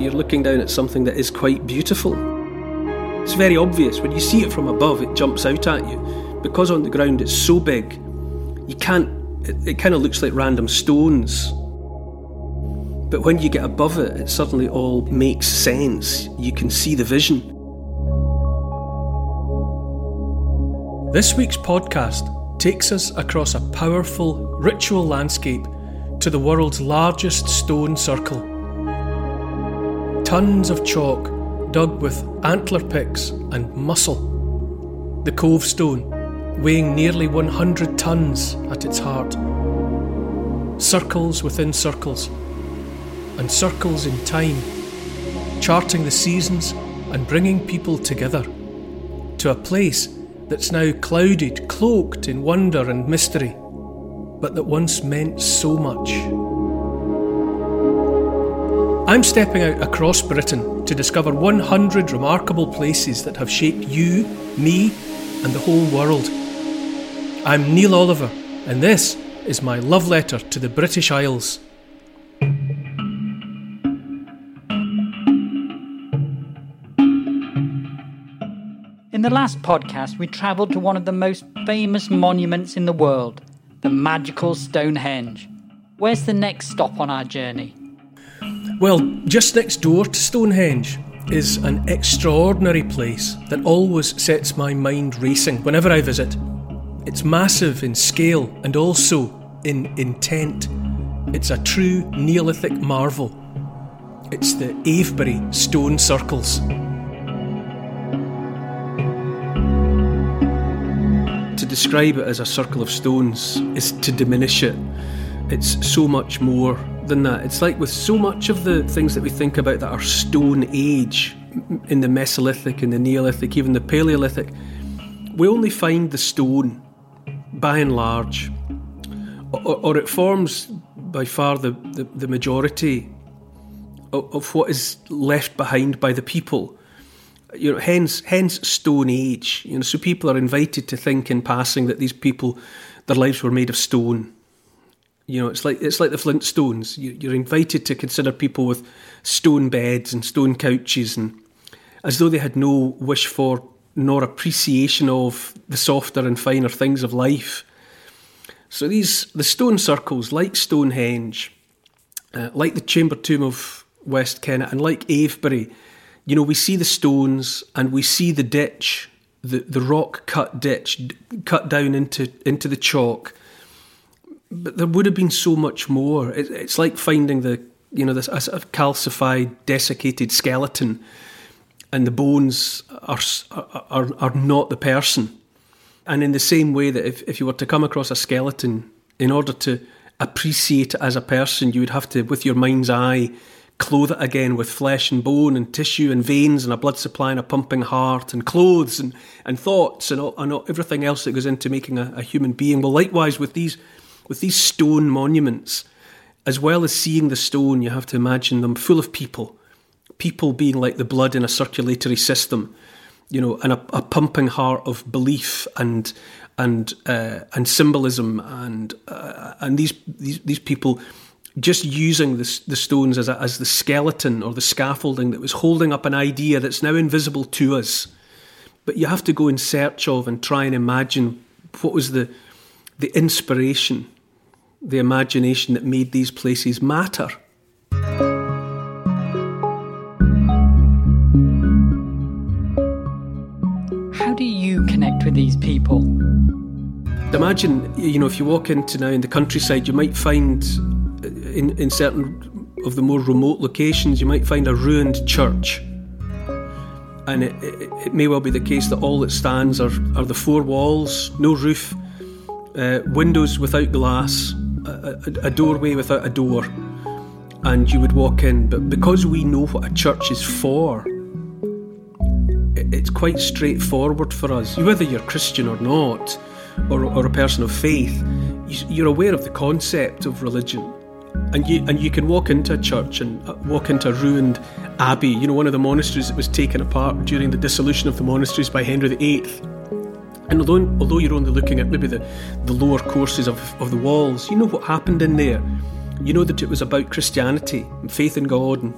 You're looking down at something that is quite beautiful. It's very obvious. When you see it from above, it jumps out at you. Because on the ground it's so big, you can't, it, it kind of looks like random stones. But when you get above it, it suddenly all makes sense. You can see the vision. This week's podcast takes us across a powerful ritual landscape to the world's largest stone circle. Tons of chalk dug with antler picks and muscle. The Cove Stone, weighing nearly 100 tons at its heart. Circles within circles, and circles in time, charting the seasons and bringing people together to a place that's now clouded, cloaked in wonder and mystery, but that once meant so much. I'm stepping out across Britain to discover 100 remarkable places that have shaped you, me, and the whole world. I'm Neil Oliver, and this is my love letter to the British Isles. In the last podcast, we travelled to one of the most famous monuments in the world, the magical Stonehenge. Where's the next stop on our journey? Well, just next door to Stonehenge is an extraordinary place that always sets my mind racing whenever I visit. It's massive in scale and also in intent. It's a true Neolithic marvel. It's the Avebury Stone Circles. To describe it as a circle of stones is to diminish it. It's so much more than that. It's like with so much of the things that we think about that are Stone Age, in the Mesolithic, in the Neolithic, even the Paleolithic, we only find the stone, by and large, or, or it forms by far the, the, the majority of, of what is left behind by the people you know, hence hence Stone Age. You know, so people are invited to think in passing that these people, their lives were made of stone. You know, it's like it's like the Flintstones. You, you're invited to consider people with stone beds and stone couches, and as though they had no wish for nor appreciation of the softer and finer things of life. So these the stone circles, like Stonehenge, uh, like the Chamber Tomb of West Kennet, and like Avebury, you know, we see the stones and we see the ditch, the, the rock cut ditch, cut down into into the chalk, but there would have been so much more. It, it's like finding the you know this a calcified, desiccated skeleton, and the bones are are are not the person. And in the same way that if, if you were to come across a skeleton, in order to appreciate it as a person, you would have to, with your mind's eye, clothe it again with flesh and bone and tissue and veins and a blood supply and a pumping heart and clothes and, and thoughts and, all, and all, everything else that goes into making a, a human being. Well, likewise with these with these stone monuments, as well as seeing the stone, you have to imagine them full of people, people being like the blood in a circulatory system, you know, and a, a pumping heart of belief and and uh, and symbolism and uh, and these, these these people just using the, the stones as, a, as the skeleton or the scaffolding that was holding up an idea that's now invisible to us. But you have to go in search of and try and imagine what was the the inspiration the imagination that made these places matter. How do you connect with these people? Imagine, you know, if you walk into now in the countryside, you might find uh, in, in certain of the more remote locations, you might find a ruined church. And it, it, it may well be the case that all that stands are, are the four walls, no roof, uh, windows without glass, a, a doorway without a door, and you would walk in. But because we know what a church is for, it's quite straightforward for us. Whether you're Christian or not, or, or a person of faith, you're aware of the concept of religion. And you, and you can walk into a church and uh, walk into a ruined abbey, you know, one of the monasteries that was taken apart during the dissolution of the monasteries by Henry VIII. And although, although you're only looking at maybe the, the lower courses of, of the walls, you know what happened in there. You know that it was about Christianity and faith in God and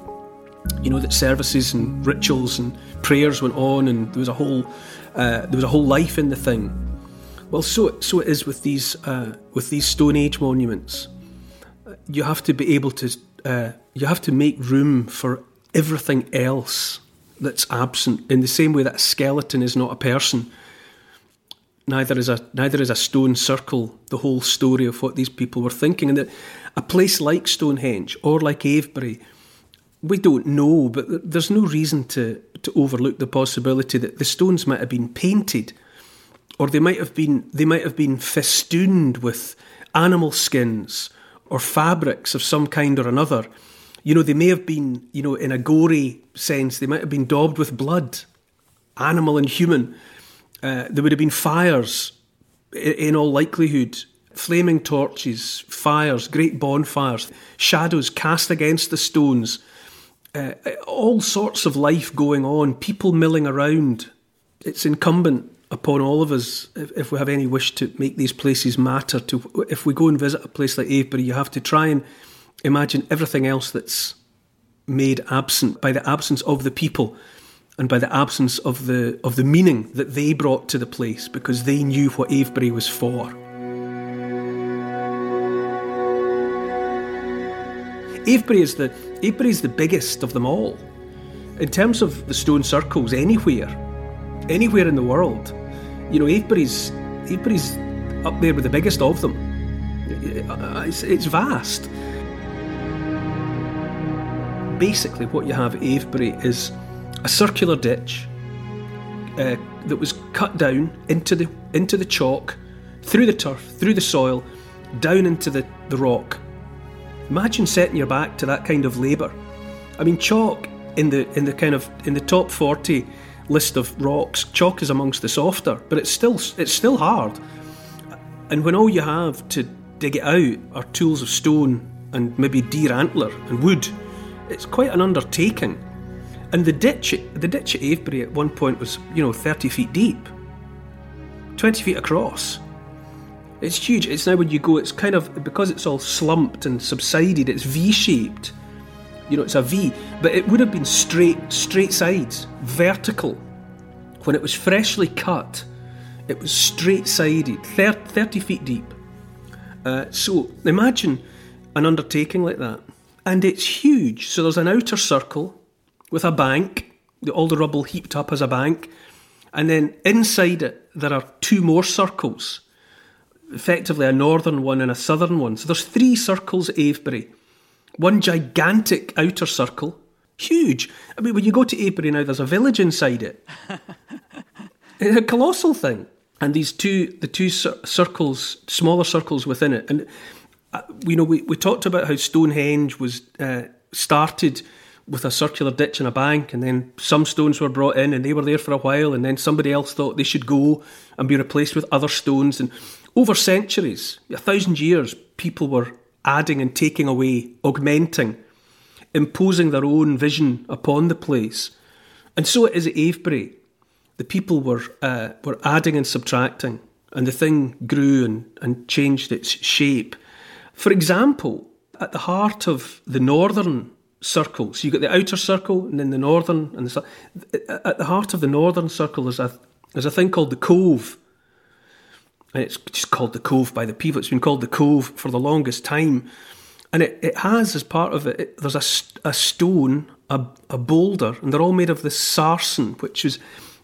you know that services and rituals and prayers went on, and there was a whole uh, there was a whole life in the thing. Well, so so it is with these uh, with these Stone Age monuments. You have to be able to uh, you have to make room for everything else that's absent. In the same way that a skeleton is not a person, neither is a neither is a stone circle the whole story of what these people were thinking. And that a place like Stonehenge or like Avebury we don't know, but there's no reason to, to overlook the possibility that the stones might have been painted, or they might have been they might have been festooned with animal skins or fabrics of some kind or another. You know, they may have been, you know, in a gory sense, they might have been daubed with blood, animal and human. Uh, there would have been fires, in all likelihood, flaming torches, fires, great bonfires, shadows cast against the stones. Uh, all sorts of life going on, people milling around. It's incumbent upon all of us, if, if, we have any wish to make these places matter, to if we go and visit a place like Avebury, you have to try and imagine everything else that's made absent by the absence of the people and by the absence of the of the meaning that they brought to the place because they knew what Avebury was for. Avebury is the Avebury is the biggest of them all. In terms of the stone circles, anywhere, anywhere in the world, you know, Avebury's, Avebury's up there with the biggest of them. It's, it's vast. Basically, what you have at Avebury is a circular ditch uh, that was cut down into the into the chalk, through the turf, through the soil, down into the, the rock, Imagine setting your back to that kind of labour. I mean, chalk in the in the kind of in the top forty list of rocks, chalk is amongst the softer, but it's still it's still hard. And when all you have to dig it out are tools of stone and maybe deer antler and wood, it's quite an undertaking. And the ditch, the ditch at Avebury at one point was, you know, 30 feet deep, 20 feet across. It's huge. It's now when you go, it's kind of because it's all slumped and subsided. It's V-shaped. You know, it's a V, but it would have been straight, straight sides, vertical. When it was freshly cut, it was straight-sided, 30 feet deep. Uh, so imagine an undertaking like that, and it's huge. So there's an outer circle with a bank, all the rubble heaped up as a bank, and then inside it there are two more circles effectively a northern one and a southern one. So there's three circles at Avebury. One gigantic outer circle, huge. I mean, when you go to Avebury now, there's a village inside it. it's a colossal thing. And these two, the two circles, smaller circles within it. And, uh, you know, we, we talked about how Stonehenge was uh, started with a circular ditch and a bank, and then some stones were brought in and they were there for a while, and then somebody else thought they should go and be replaced with other stones. And over centuries, a thousand years, people were adding and taking away, augmenting, imposing their own vision upon the place. And so it is at Avebury. The people were, uh, were adding and subtracting, and the thing grew and, and changed its shape. For example, at the heart of the northern circle, so you've got the outer circle and then the northern, and the, at the heart of the northern circle is a, is a thing called the cove and it's just called the Cove by the people. It's been called the Cove for the longest time, and it, it has as part of it, it there's a, a stone, a, a boulder, and they're all made of this sarsen, which was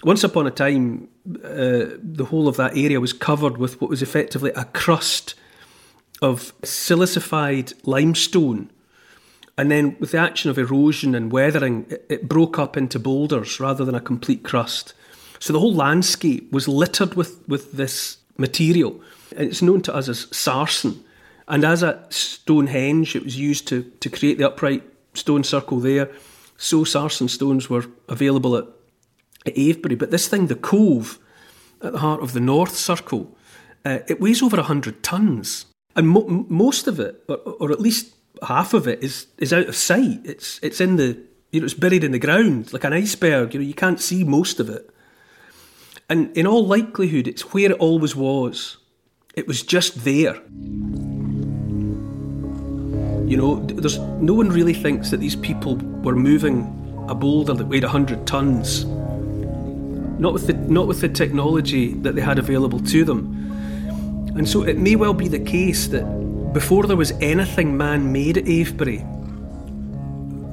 once upon a time uh, the whole of that area was covered with what was effectively a crust of silicified limestone. And then, with the action of erosion and weathering, it, it broke up into boulders rather than a complete crust. So the whole landscape was littered with, with this material. It's known to us as sarsen. And as at Stonehenge, it was used to, to create the upright stone circle there. So sarsen stones were available at, at Avebury. But this thing, the cove, at the heart of the North Circle, uh, it weighs over 100 tonnes. And mo- most of it, or, or at least half of it, is, is out of sight. It's, it's in the, you know, it's buried in the ground like an iceberg. You know, you can't see most of it. And in all likelihood, it's where it always was. It was just there. You know, there's no one really thinks that these people were moving a boulder that weighed 100 tons. Not with the not with the technology that they had available to them. And so it may well be the case that before there was anything man-made at Avebury,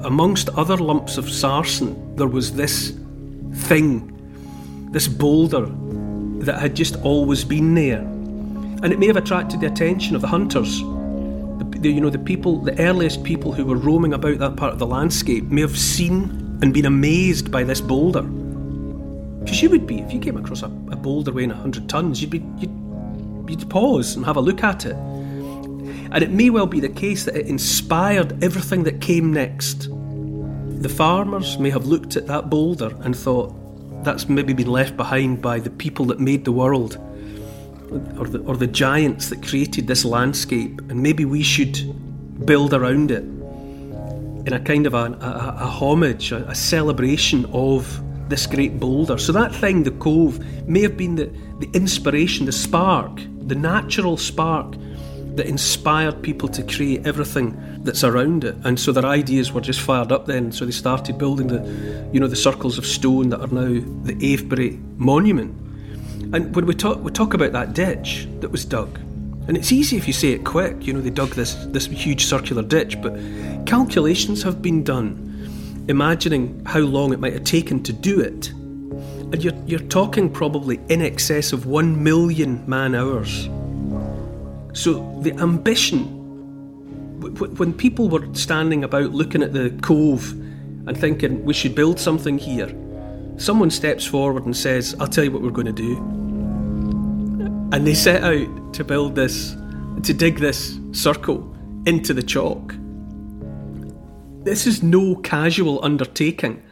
amongst other lumps of sarsen, there was this thing this boulder that had just always been there. And it may have attracted the attention of the hunters. The, the, you know, the people, the earliest people who were roaming about that part of the landscape may have seen and been amazed by this boulder. Because you would be, if you came across a, a boulder weighing 100 tons, you'd, be, you'd, you'd pause and have a look at it. And it may well be the case that it inspired everything that came next. The farmers may have looked at that boulder and thought, that's maybe been left behind by the people that made the world or the, or the giants that created this landscape, and maybe we should build around it in a kind of a, a, a homage, a, a, celebration of this great boulder. So that thing, the cove, may have been the, the inspiration, the spark, the natural spark that inspired people to create everything that's around it. And so their ideas were just fired up then. So they started building the, you know, the circles of stone that are now the Avebury Monument. And when we talk, we talk about that ditch that was dug, and it's easy if you say it quick. You know, they dug this this huge circular ditch, but calculations have been done, imagining how long it might have taken to do it. And you're, you're talking probably in excess of one million man hours so the ambition, when people were standing about looking at the cove and thinking we should build something here, someone steps forward and says, I'll tell you what we're going to do. And they set out to build this, to dig this circle into the chalk. This is no casual undertaking.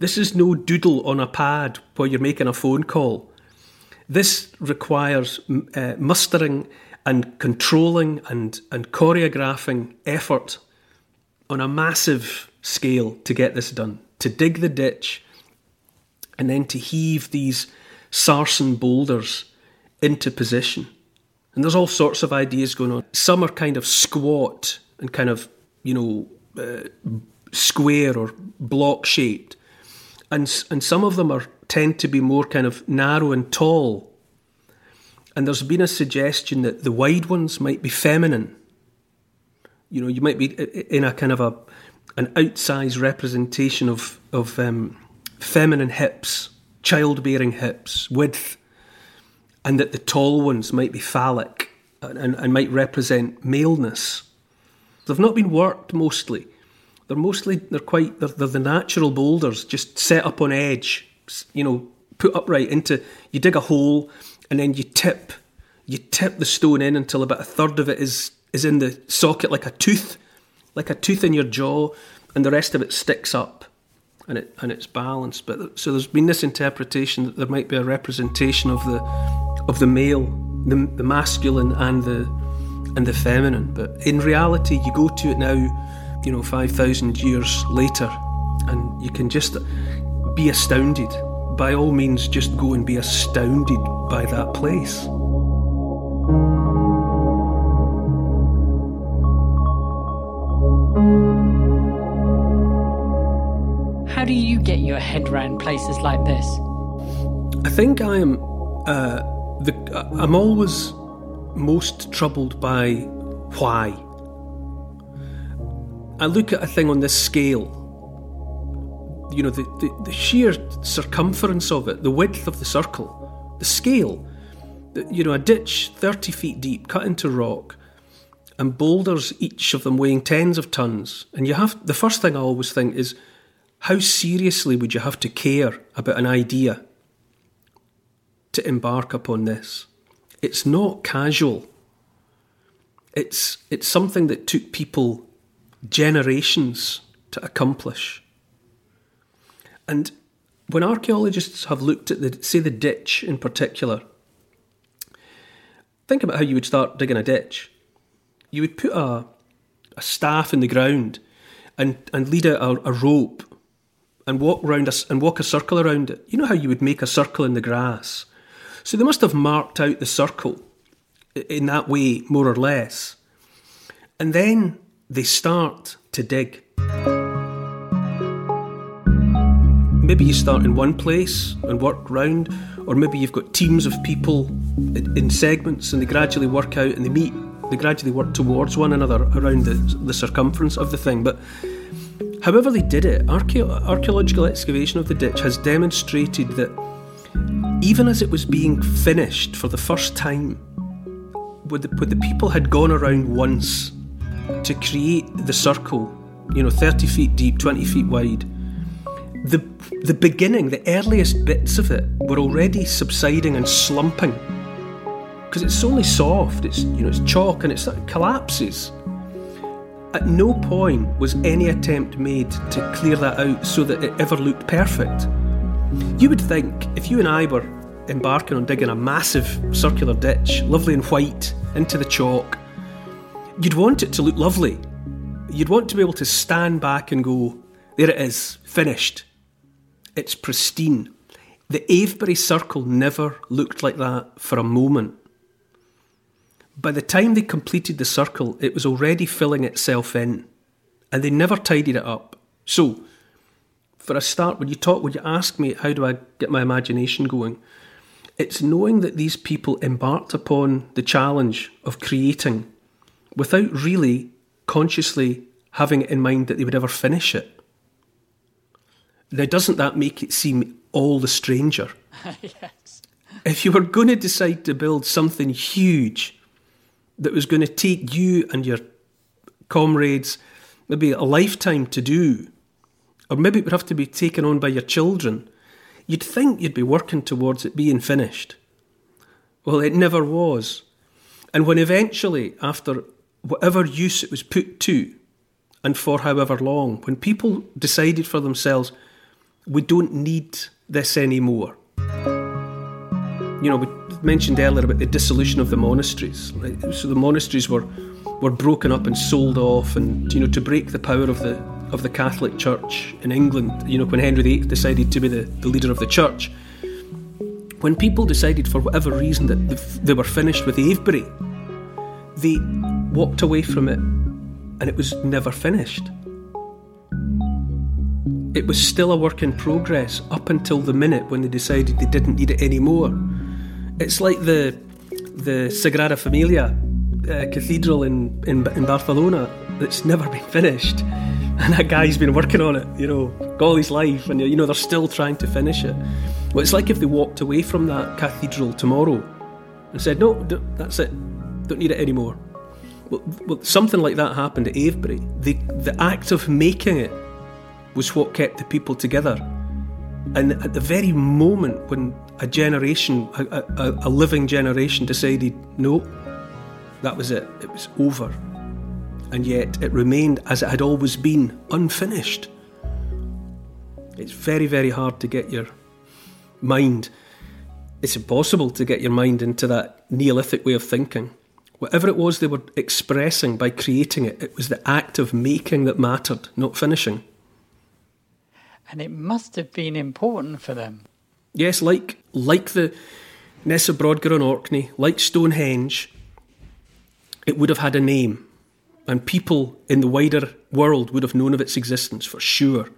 This is no doodle on a pad while you're making a phone call. This requires uh, mustering and controlling and, and choreographing effort on a massive scale to get this done. To dig the ditch and then to heave these sarsen boulders into position. And there's all sorts of ideas going on. Some are kind of squat and kind of, you know, uh, square or block shaped. And, and some of them are tend to be more kind of narrow and tall and there's been a suggestion that the wide ones might be feminine. You know, you might be in a kind of a an outsized representation of of um, feminine hips, childbearing hips, width, and that the tall ones might be phallic and, and, might represent maleness. They've not been worked mostly. They're mostly they're quite they're, they're the natural boulders just set up on edge. You know, put upright into you dig a hole and then you tip you tip the stone in until about a third of it is is in the socket like a tooth, like a tooth in your jaw, and the rest of it sticks up and it and it's balanced. But so there's been this interpretation that there might be a representation of the of the male, the, the masculine and the and the feminine. But in reality, you go to it now, you know, five thousand years later, and you can just be astounded by all means, just go and be astounded by that place. How do you get your head around places like this? I think I am. Uh, the, I'm always most troubled by why. I look at a thing on this scale you know, the, the, the, sheer circumference of it, the width of the circle, the scale, the, you know, a ditch 30 feet deep, cut into rock, and boulders, each of them weighing tens of tons. And you have, the first thing I always think is, how seriously would you have to care about an idea to embark upon this? It's not casual. It's it's something that took people generations to accomplish. And when archaeologists have looked at the say the ditch in particular, think about how you would start digging a ditch. You would put a a staff in the ground and, and lead out a, a rope and walk around a, and walk a circle around it. You know how you would make a circle in the grass. So they must have marked out the circle in that way, more or less. And then they start to dig. Maybe you start in one place and work round, or maybe you've got teams of people in segments and they gradually work out and they meet they gradually work towards one another around the, the circumference of the thing. But however they did it, archae- archaeological excavation of the ditch has demonstrated that even as it was being finished for the first time, when the, when the people had gone around once to create the circle, you know, 30 feet deep, 20 feet wide, the, the beginning, the earliest bits of it were already subsiding and slumping because it's only soft. It's you know it's chalk and it collapses. At no point was any attempt made to clear that out so that it ever looked perfect. You would think if you and I were embarking on digging a massive circular ditch, lovely and white, into the chalk, you'd want it to look lovely. You'd want to be able to stand back and go, there it is, finished. It's pristine. The Avebury Circle never looked like that for a moment. By the time they completed the circle, it was already filling itself in, and they never tidied it up. So, for a start, when you talk, when you ask me how do I get my imagination going, it's knowing that these people embarked upon the challenge of creating without really consciously having it in mind that they would ever finish it. Now, doesn't that make it seem all the stranger? yes. If you were going to decide to build something huge, that was going to take you and your comrades maybe a lifetime to do, or maybe it would have to be taken on by your children, you'd think you'd be working towards it being finished. Well, it never was. And when eventually, after whatever use it was put to, and for however long, when people decided for themselves, we don't need this anymore. You know, we mentioned earlier about the dissolution of the monasteries. So the monasteries were were broken up and sold off, and you know to break the power of the of the Catholic Church in England. You know when Henry VIII decided to be the, the leader of the church. When people decided for whatever reason that they were finished with Avebury, they walked away from it, and it was never finished. It was still a work in progress up until the minute when they decided they didn't need it anymore. It's like the the Sagrada Familia uh, cathedral in, in in Barcelona that's never been finished, and that guy's been working on it, you know, all his life, and you know they're still trying to finish it. Well, it's like if they walked away from that cathedral tomorrow and said, "No, that's it, don't need it anymore." Well, well, something like that happened at Avebury. The the act of making it was what kept the people together, and at the very moment when a generation, a, a, a living generation, decided no, that was it, it was over. And yet it remained as it had always been, unfinished. It's very, very hard to get your mind, it's impossible to get your mind into that Neolithic way of thinking. Whatever it was they were expressing by creating it, it was the act of making that mattered, not finishing. And it must have been important for them. Yes, like like the Ness of Brodgar on Orkney, like Stonehenge, it would have had a name, and people in the wider world would have known of its existence for sure,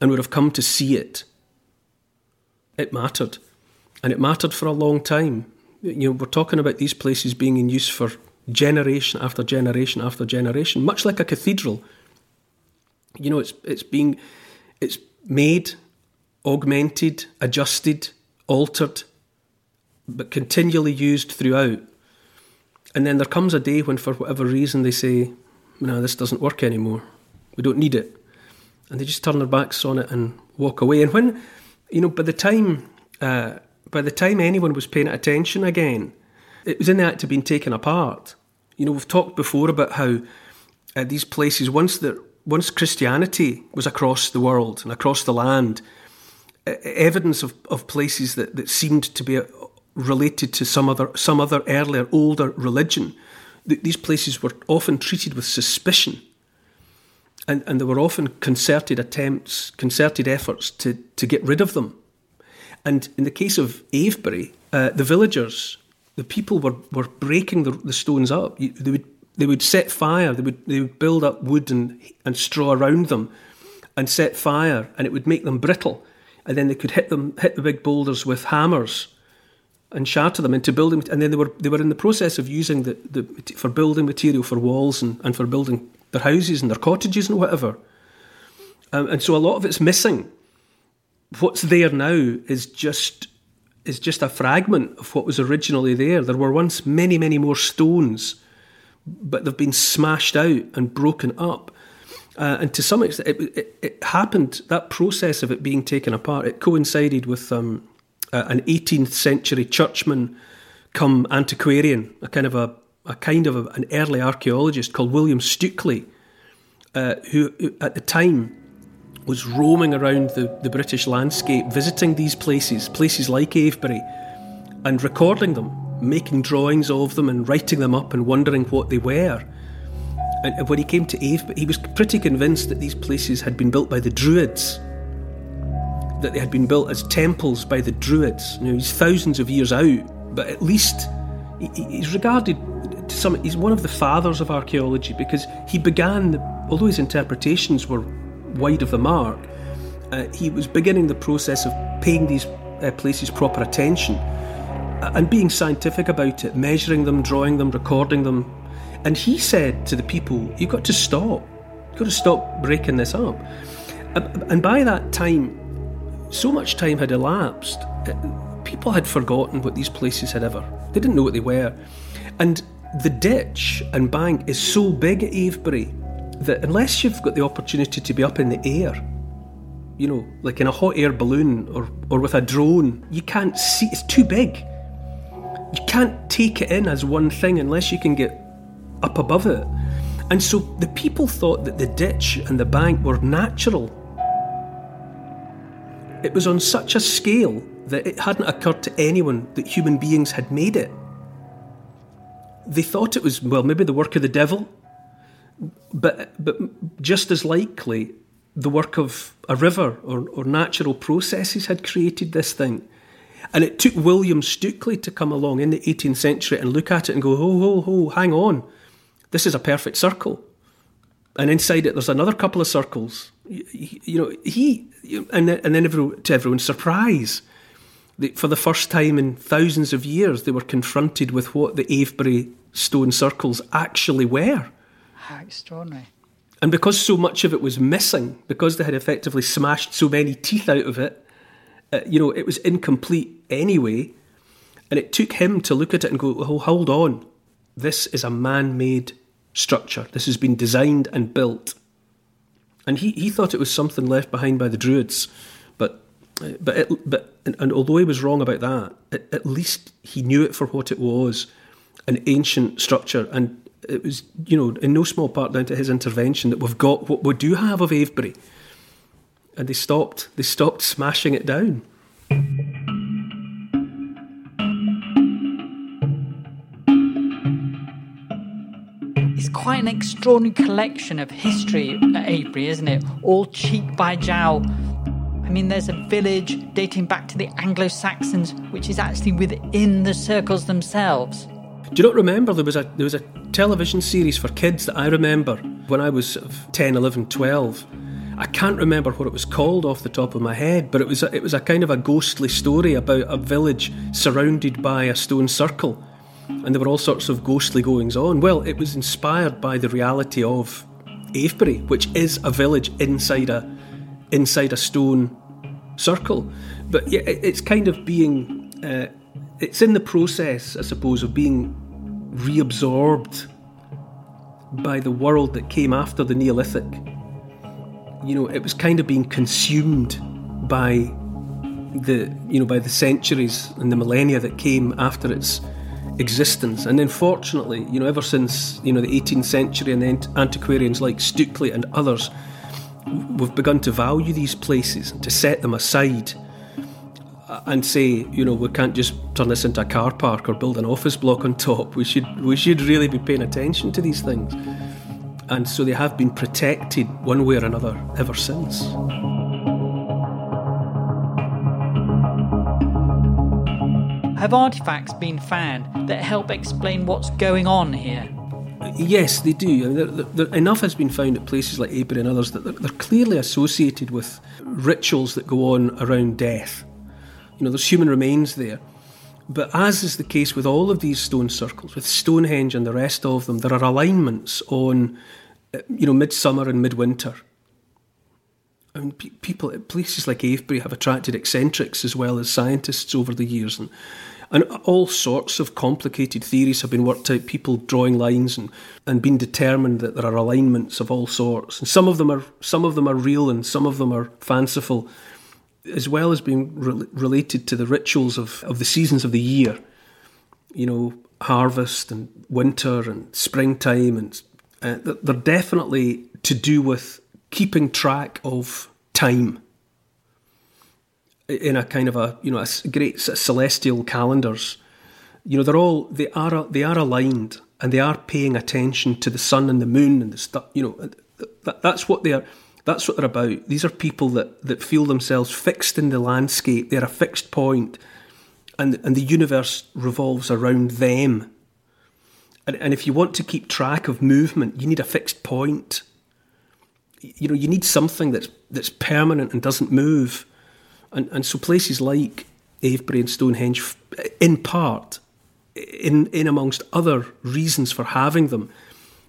and would have come to see it. It mattered, and it mattered for a long time. You know, we're talking about these places being in use for generation after generation after generation, much like a cathedral. You know, it's it's being it's made augmented, adjusted, altered, but continually used throughout. And then there comes a day when, for whatever reason, they say, no, this doesn't work anymore. We don't need it. And they just turn their backs on it and walk away. And when, you know, by the time, uh, by the time anyone was paying attention again, it was in the act of being taken apart. You know, we've talked before about how uh, these places, once that once Christianity was across the world and across the land, evidence of, of places that, that seemed to be uh, related to some other some other earlier older religion, th- these places were often treated with suspicion. And, and there were often concerted attempts, concerted efforts to, to get rid of them. And in the case of Avebury, uh, the villagers, the people were, were breaking the, the stones up. They would they would set fire. They would they would build up wood and and straw around them, and set fire, and it would make them brittle. And then they could hit them hit the big boulders with hammers, and shatter them into building. And then they were they were in the process of using the, the for building material for walls and, and for building their houses and their cottages and whatever. Um, and so a lot of it's missing. What's there now is just is just a fragment of what was originally there. There were once many, many more stones but they've been smashed out and broken up. Uh, and to some extent, it, it, it, happened, that process of it being taken apart, it coincided with um, uh, an 18th century churchman come antiquarian, a kind of a, a kind of a, an early archaeologist called William Stukeley, uh, who, who, at the time was roaming around the, the British landscape, visiting these places, places like Avebury, and recording them making drawings of them and writing them up and wondering what they were. And when he came to Ave, he was pretty convinced that these places had been built by the Druids, that they had been built as temples by the Druids. You know, he's thousands of years out, but at least he's regarded to some. He's one of the fathers of archaeology because he began, although his interpretations were wide of the mark, uh, he was beginning the process of paying these uh, places proper attention and being scientific about it, measuring them, drawing them, recording them. And he said to the people, You've got to stop. You've got to stop breaking this up. And by that time, so much time had elapsed, uh, people had forgotten what these places had ever. They didn't know what they were. And the ditch and bank is so big at Avebury that unless you've got the opportunity to be up in the air, you know, like in a hot air balloon or, or with a drone, you can't see, it's too big you can't take it in as one thing unless you can get up above it. And so the people thought that the ditch and the bank were natural. It was on such a scale that it hadn't occurred to anyone that human beings had made it. They thought it was, well, maybe the work of the devil, but, but just as likely the work of a river or, or natural processes had created this thing. And it took William Stukeley to come along in the 18th century and look at it and go, ho, ho, ho, hang on. This is a perfect circle. And inside it, there's another couple of circles. You, you know, he, and then, and then everyone, to everyone's surprise, for the first time in thousands of years, they were confronted with what the Avebury stone circles actually were. How extraordinary. And because so much of it was missing, because they had effectively smashed so many teeth out of it, uh, you know, it was incomplete anyway. And it took him to look at it and go, oh, hold on. This is a man made structure. This has been designed and built. And he, he thought it was something left behind by the Druids. But, uh, but, it, but and, and, although he was wrong about that, it, at least he knew it for what it was an ancient structure. And it was, you know, in no small part down to his intervention that we've got what we do have of Avebury and they stopped. They stopped smashing it down. It's quite an extraordinary collection of history at Avebury, isn't it? All cheek by jowl. I mean, there's a village dating back to the Anglo Saxons, which is actually within the circles themselves. Do you not remember there was a there was a television series for kids that I remember when I was 10, 11, 12 I can't remember what it was called off the top of my head, but it was a, it was a kind of a ghostly story about a village surrounded by a stone circle, and there were all sorts of ghostly goings on. Well, it was inspired by the reality of Avebury, which is a village inside a inside a stone circle. But yeah, it's kind of being uh, it's in the process, I suppose, of being reabsorbed by the world that came after the Neolithic you know, it was kind of being consumed by the you know by the centuries and the millennia that came after its existence. And then, fortunately, you know, ever since you know the 18th century and the antiquarians like Stukeley and others, we've begun to value these places to set them aside uh, and say, you know, we can't just turn this into a car park or build an office block on top. We should we should really be paying attention to these things. And so they have been protected one way or another ever since. Have artifacts been found that help explain what's going on here? Yes, they do. Enough has been found at places like Avebury and others that they're, they're clearly associated with rituals that go on around death. You know, there's human remains there. But as is the case with all of these stone circles, with Stonehenge and the rest of them, there are alignments on, uh, you know, midsummer and midwinter. And pe- people at places like Avebury have attracted eccentrics as well as scientists over the years, and and all sorts of complicated theories have been worked out. People drawing lines and and being determined that there are alignments of all sorts, and some of them are some of them are real, and some of them are fanciful as well as being re- related to the rituals of, of the seasons of the year, you know, harvest and winter and springtime, and uh, they're definitely to do with keeping track of time in a kind of a you know a great celestial calendars. You know, they're all they are they are aligned and they are paying attention to the sun and the moon and the stuff. You know, that, that's what they are that's what they're about. These are people that, that feel themselves fixed in the landscape. They're a fixed point, and, and the universe revolves around them. And, and if you want to keep track of movement, you need a fixed point. You know, you need something that's that's permanent and doesn't move. And and so places like Avebury and Stonehenge, in part, in in amongst other reasons for having them,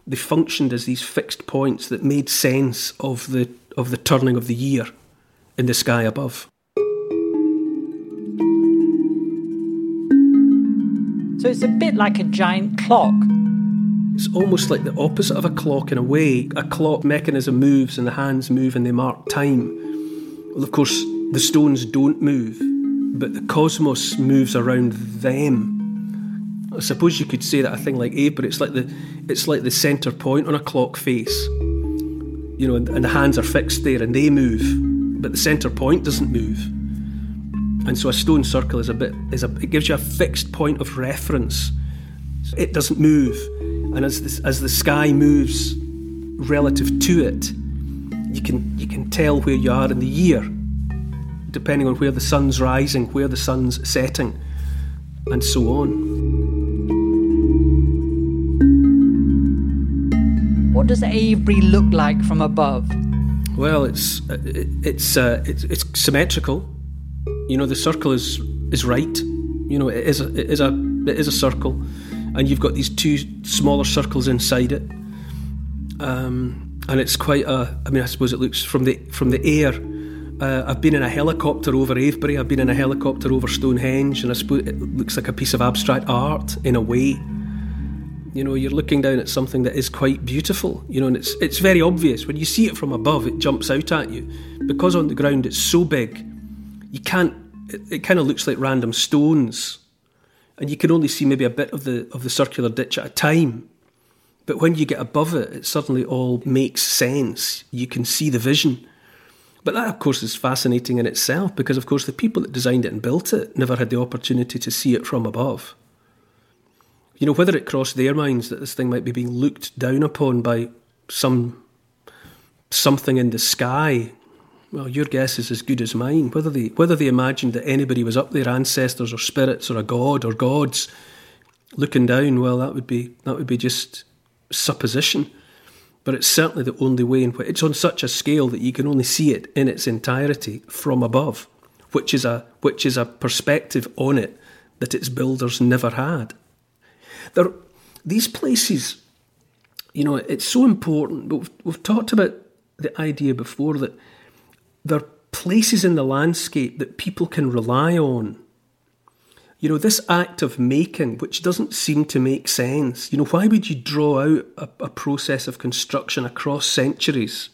they functioned as these fixed points that made sense of the of the turning of the year in the sky above. So it's a bit like a giant clock. It's almost like the opposite of a clock in a way. A clock mechanism moves and the hands move and they mark time. Well, of course, the stones don't move, but the cosmos moves around them I suppose you could say that a thing like A, but it's like the it's like the centre point on a clock face. You know, and, and the hands are fixed there and they move, but the centre point doesn't move. And so a stone circle is a bit is a it gives you a fixed point of reference. It doesn't move, and as the, as the sky moves relative to it, you can you can tell where you are in the year, depending on where the sun's rising, where the sun's setting, and so on. Does Avebury look like from above? Well, it's uh, it's uh, it's, it's symmetrical. You know, the circle is is right. You know, it is a, it is a it is a circle, and you've got these two smaller circles inside it. Um, and it's quite a. I mean, I suppose it looks from the from the air. Uh, I've been in a helicopter over Avebury. I've been in a helicopter over Stonehenge, and I suppose it looks like a piece of abstract art in a way. You know, you're looking down at something that is quite beautiful. You know, and it's it's very obvious when you see it from above. It jumps out at you because on the ground it's so big. You can't. It, it kind of looks like random stones, and you can only see maybe a bit of the of the circular ditch at a time. But when you get above it, it suddenly all makes sense. You can see the vision. But that, of course, is fascinating in itself because, of course, the people that designed it and built it never had the opportunity to see it from above. You know, whether it crossed their minds that this thing might be being looked down upon by some something in the sky, well, your guess is as good as mine. Whether they whether they imagined that anybody was up there, ancestors or spirits or a god or gods, looking down, well, that would be that would be just supposition. But it's certainly the only way in which it's on such a scale that you can only see it in its entirety from above, which is a which is a perspective on it that its builders never had. There, these places, you know, it's so important. But we've, we've talked about the idea before that there are places in the landscape that people can rely on. You know, this act of making, which doesn't seem to make sense. You know, why would you draw out a, a process of construction across centuries?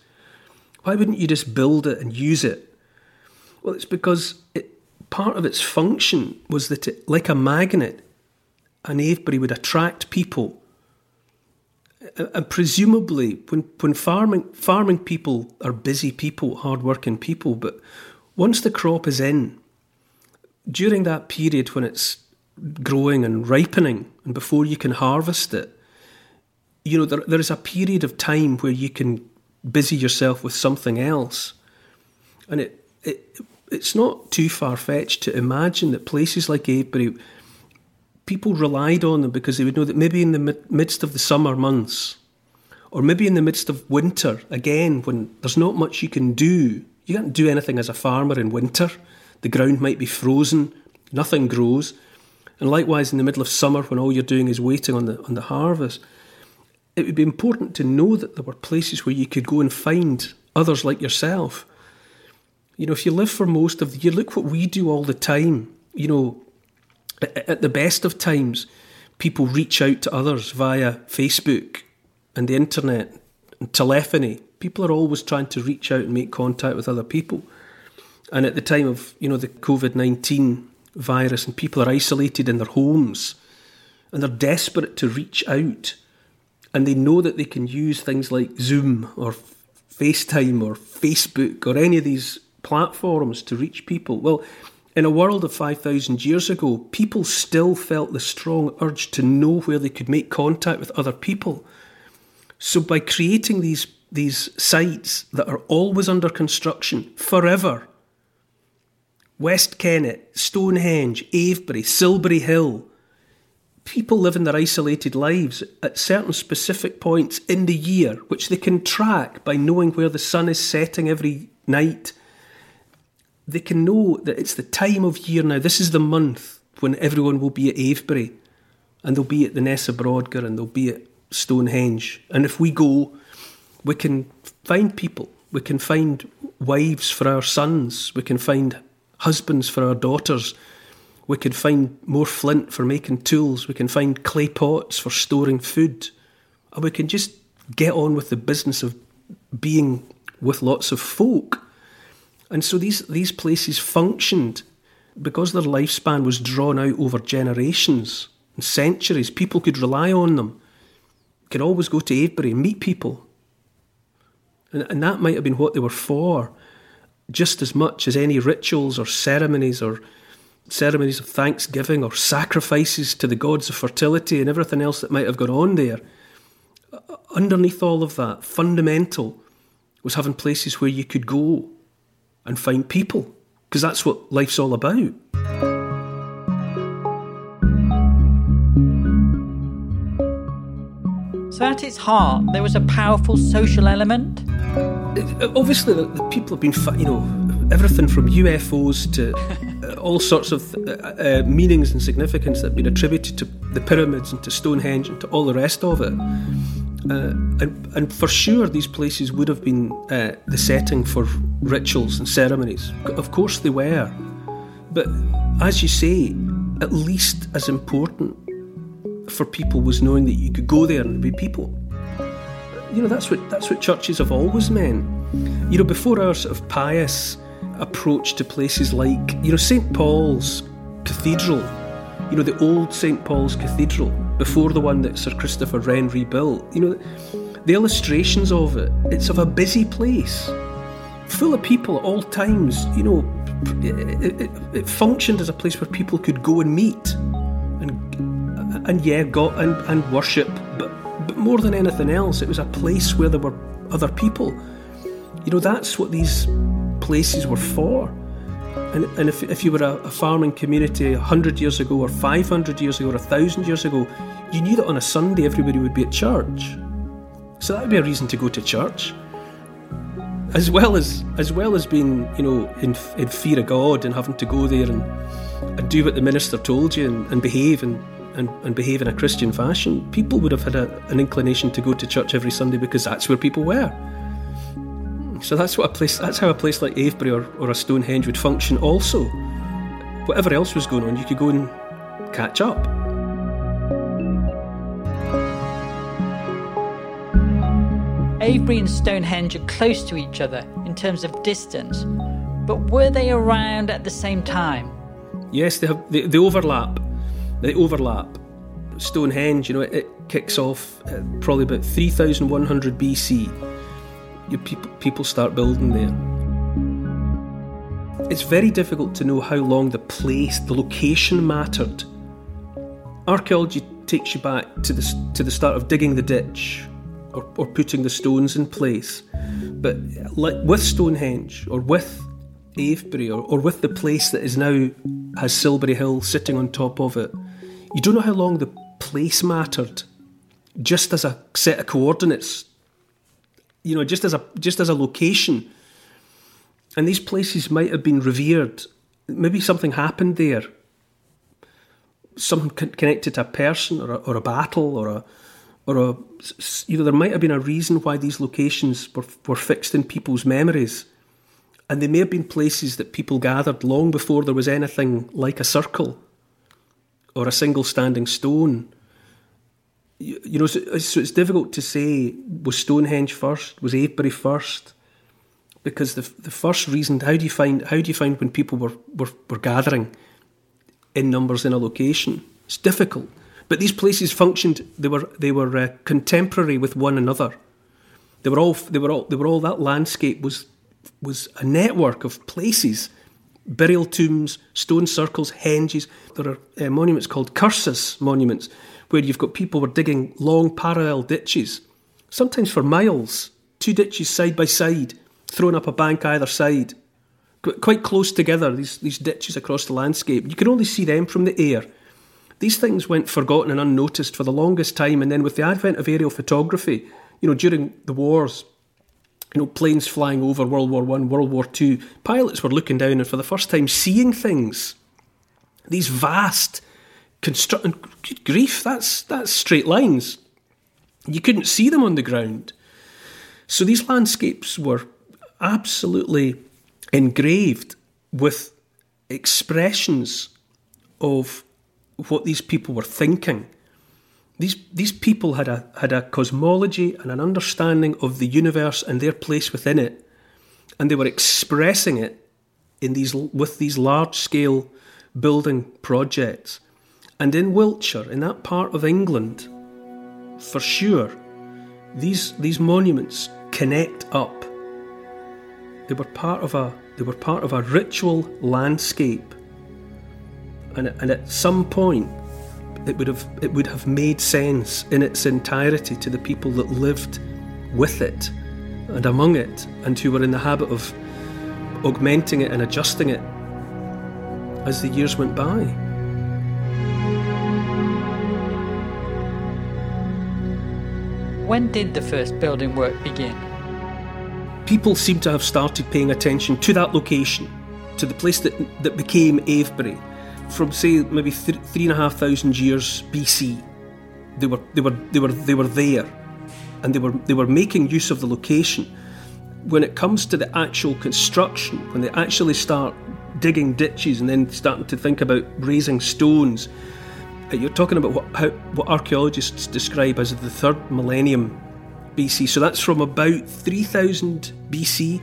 Why wouldn't you just build it and use it? Well, it's because it, part of its function was that it, like a magnet, and Avebury would attract people. And presumably, when, when farming, farming people are busy people, hard-working people, but once the crop is in, during that period when it's growing and ripening, and before you can harvest it, you know, there, there is a period of time where you can busy yourself with something else. And it, it it's not too far fetched to imagine that places like Avebury, people relied on them because they would know that maybe in the midst of the summer months, or maybe in the midst of winter, again, when there's not much you can do, you can't do anything as a farmer in winter. The ground might be frozen, nothing grows. And likewise, in the middle of summer, when all you're doing is waiting on the, on the harvest, it would be important to know that there were places where you could go and find others like yourself you know, if you live for most of the year, look what we do all the time. You know, at the best of times, people reach out to others via Facebook and the internet and telephony. People are always trying to reach out and make contact with other people. And at the time of, you know, the COVID 19 virus and people are isolated in their homes and they're desperate to reach out and they know that they can use things like Zoom or FaceTime or Facebook or any of these platforms to reach people. Well, in a world of 5,000 years ago, people still felt the strong urge to know where they could make contact with other people. So, by creating these, these sites that are always under construction forever West Kennet, Stonehenge, Avebury, Silbury Hill people live in their isolated lives at certain specific points in the year, which they can track by knowing where the sun is setting every night they can know that it's the time of year now. This is the month when everyone will be at Avebury and they'll be at the Ness of Brodgar and they'll be at Stonehenge. And if we go, we can find people. We can find wives for our sons. We can find husbands for our daughters. We can find more flint for making tools. We can find clay pots for storing food. And we can just get on with the business of being with lots of folk. And so these, these places functioned because their lifespan was drawn out over generations and centuries. People could rely on them, could always go to Avebury and meet people. And, and that might have been what they were for, just as much as any rituals or ceremonies or ceremonies of thanksgiving or sacrifices to the gods of fertility and everything else that might have gone on there. Underneath all of that, fundamental was having places where you could go and find people, because that's what life's all about. So, at its heart, there was a powerful social element. Obviously, the, the people have been, you know, everything from UFOs to uh, all sorts of uh, uh, meanings and significance that have been attributed to the pyramids and to Stonehenge and to all the rest of it. Uh, and, and, for sure, these places would have been uh, the setting for rituals and ceremonies. Of course, they were. But as you say, at least as important for people was knowing that you could go there and be people. You know, that's what that's what churches have always meant. You know, before our sort of pious approach to places like, you know, St. Paul's Cathedral, you know, the old St. Paul's Cathedral before the one that Sir Christopher Wren rebuilt. You know, the illustrations of it, it's of a busy place, full of people at all times. You know, it, it, it functioned as a place where people could go and meet and and yeah, go and, and worship, but but more than anything else, it was a place where there were other people. You know, that's what these places were for. And, and if, if you were a, a farming community 100 years ago, or 500 years ago, or 1,000 years ago, you knew that on a Sunday everybody would be at church. So that would be a reason to go to church. As well as as well as being, you know, in, in fear of God and having to go there and, and do what the minister told you and, and behave and, and, and behave in a Christian fashion, people would have had a, an inclination to go to church every Sunday because that's where people were. So that's what a place. That's how a place like Avebury or, or a Stonehenge would function. Also, whatever else was going on, you could go and catch up. Avebury and Stonehenge are close to each other in terms of distance, but were they around at the same time? Yes, they have. They, they overlap. They overlap. Stonehenge, you know, it, it kicks off probably about 3100 BC. You, people, people start building there. It's very difficult to know how long the place, the location mattered. Archaeology takes you back to the, to the start of digging the ditch or, or putting the stones in place. But like with Stonehenge or with Avebury or, or with the place that is now has Silbury Hill sitting on top of it, you don't know how long the place mattered just as a set of coordinates. You know, just as a just as a location. And these places might have been revered. Maybe something happened there. Something connected to a person or a, or a battle or a or a you know there might have been a reason why these locations were were fixed in people's memories. And they may have been places that people gathered long before there was anything like a circle or a single standing stone. You, you know, so, so, it's difficult to say was Stonehenge first, was Avebury first, because the the first reason how do you find how do you find when people were were, were gathering in numbers in a location? It's difficult, but these places functioned. They were they were uh, contemporary with one another. They were all they were all they were all that landscape was was a network of places burial tombs, stone circles, henges. There are uh, monuments called cursus monuments, where you've got people were digging long parallel ditches, sometimes for miles, two ditches side by side, throwing up a bank either side, quite close together. These these ditches across the landscape. You can only see them from the air. These things went forgotten and unnoticed for the longest time, and then with the advent of aerial photography, you know, during the wars, you know, planes flying over World War One, World War Two, pilots were looking down and for the first time seeing things. These vast construct good grief, that's that's straight lines. You couldn't see them on the ground. So these landscapes were absolutely engraved with expressions of what these people were thinking these, these people had a, had a cosmology and an understanding of the universe and their place within it, and they were expressing it in these, with these large scale building projects. And in Wiltshire, in that part of England, for sure, these, these monuments connect up. They were part of a, they were part of a ritual landscape. And, and at some point, it would have it would have made sense in its entirety to the people that lived with it and among it and who were in the habit of augmenting it and adjusting it as the years went by. When did the first building work begin? People seem to have started paying attention to that location, to the place that, that became Avebury from say maybe th- three and a half thousand years BC. They were they were they were they were there, and they were they were making use of the location. When it comes to the actual construction, when they actually start digging ditches and then starting to think about raising stones, you're talking about what how, what archaeologists describe as the third millennium BC. So that's from about 3000 BC,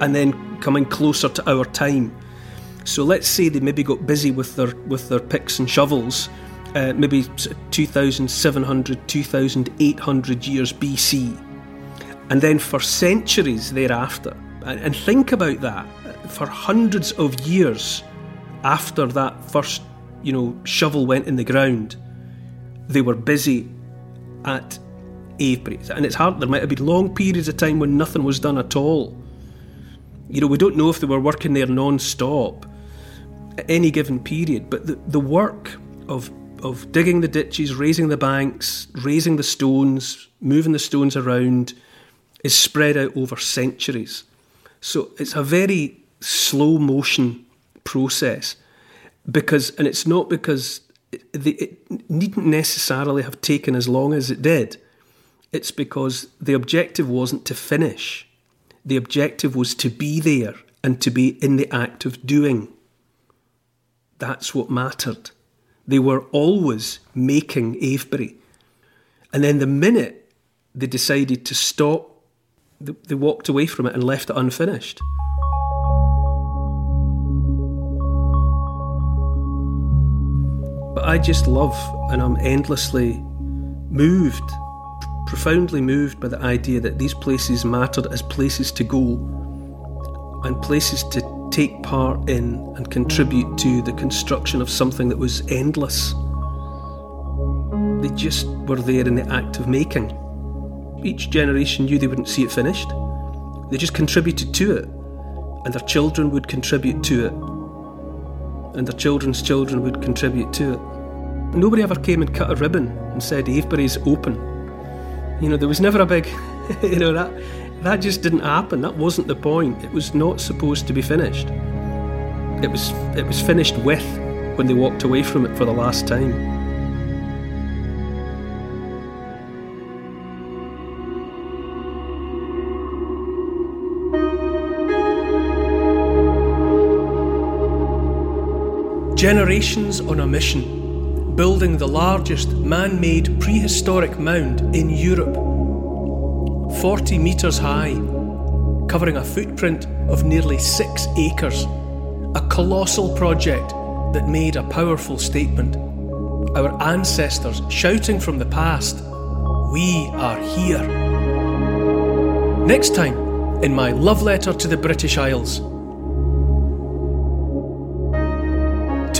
and then coming closer to our time. So let's say they maybe got busy with their with their picks and shovels, uh, maybe 2,700, 2,800 years BC, and then for centuries thereafter. And, and think about that for hundreds of years after that first, you know, shovel went in the ground, they were busy at Avebury. And it's hard, there might have been long periods of time when nothing was done at all. You know, we don't know if they were working there non stop at any given period, but the, the work of of digging the ditches, raising the banks, raising the stones, moving the stones around is spread out over centuries. So it's a very slow motion process because, and it's not because it, it needn't necessarily have taken as long as it did. It's because the objective wasn't to finish. The objective was to be there and to be in the act of doing. That's what mattered. They were always making Avebury. And then the minute they decided to stop, they walked away from it and left it unfinished. But I just love and I'm endlessly moved, profoundly moved by the idea that these places mattered as places to go and places to take part in and contribute to the construction of something that was endless. They just were there in the act of making. Each generation knew they wouldn't see it finished. They just contributed to it, and their children would contribute to it, and their children's children would contribute to it. Nobody ever came and cut a ribbon and said Avebury's open. You know, there was never a big, you know, that that just didn't happen. That wasn't the point. It was not supposed to be finished. It was it was finished with when they walked away from it for the last time. Generations on a mission, building the largest man made prehistoric mound in Europe. 40 metres high, covering a footprint of nearly six acres. A colossal project that made a powerful statement. Our ancestors shouting from the past, We are here. Next time, in my love letter to the British Isles.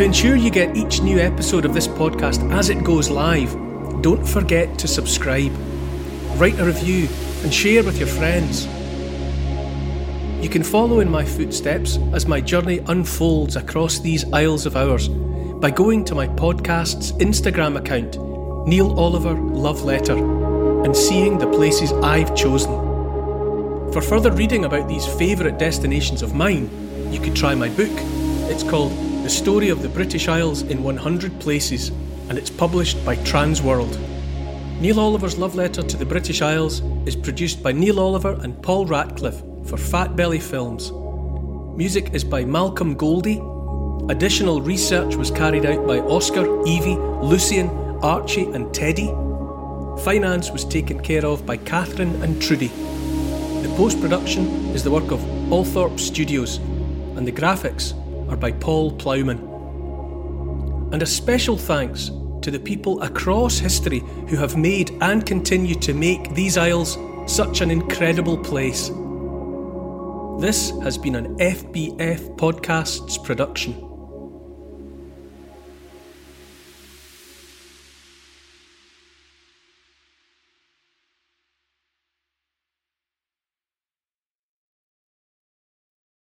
To ensure you get each new episode of this podcast as it goes live, don't forget to subscribe, write a review, and share with your friends. You can follow in my footsteps as my journey unfolds across these Isles of ours by going to my podcast's Instagram account, Neil Oliver Love Letter, and seeing the places I've chosen. For further reading about these favourite destinations of mine, you could try my book. It's called The Story of the British Isles in 100 Places, and it's published by Transworld. Neil Oliver's Love Letter to the British Isles is produced by Neil Oliver and Paul Ratcliffe for Fat Belly Films. Music is by Malcolm Goldie. Additional research was carried out by Oscar, Evie, Lucian, Archie, and Teddy. Finance was taken care of by Catherine and Trudy. The post production is the work of Althorpe Studios, and the graphics are by Paul Plowman. And a special thanks to the people across history who have made and continue to make these Isles such an incredible place. This has been an FBF Podcasts production.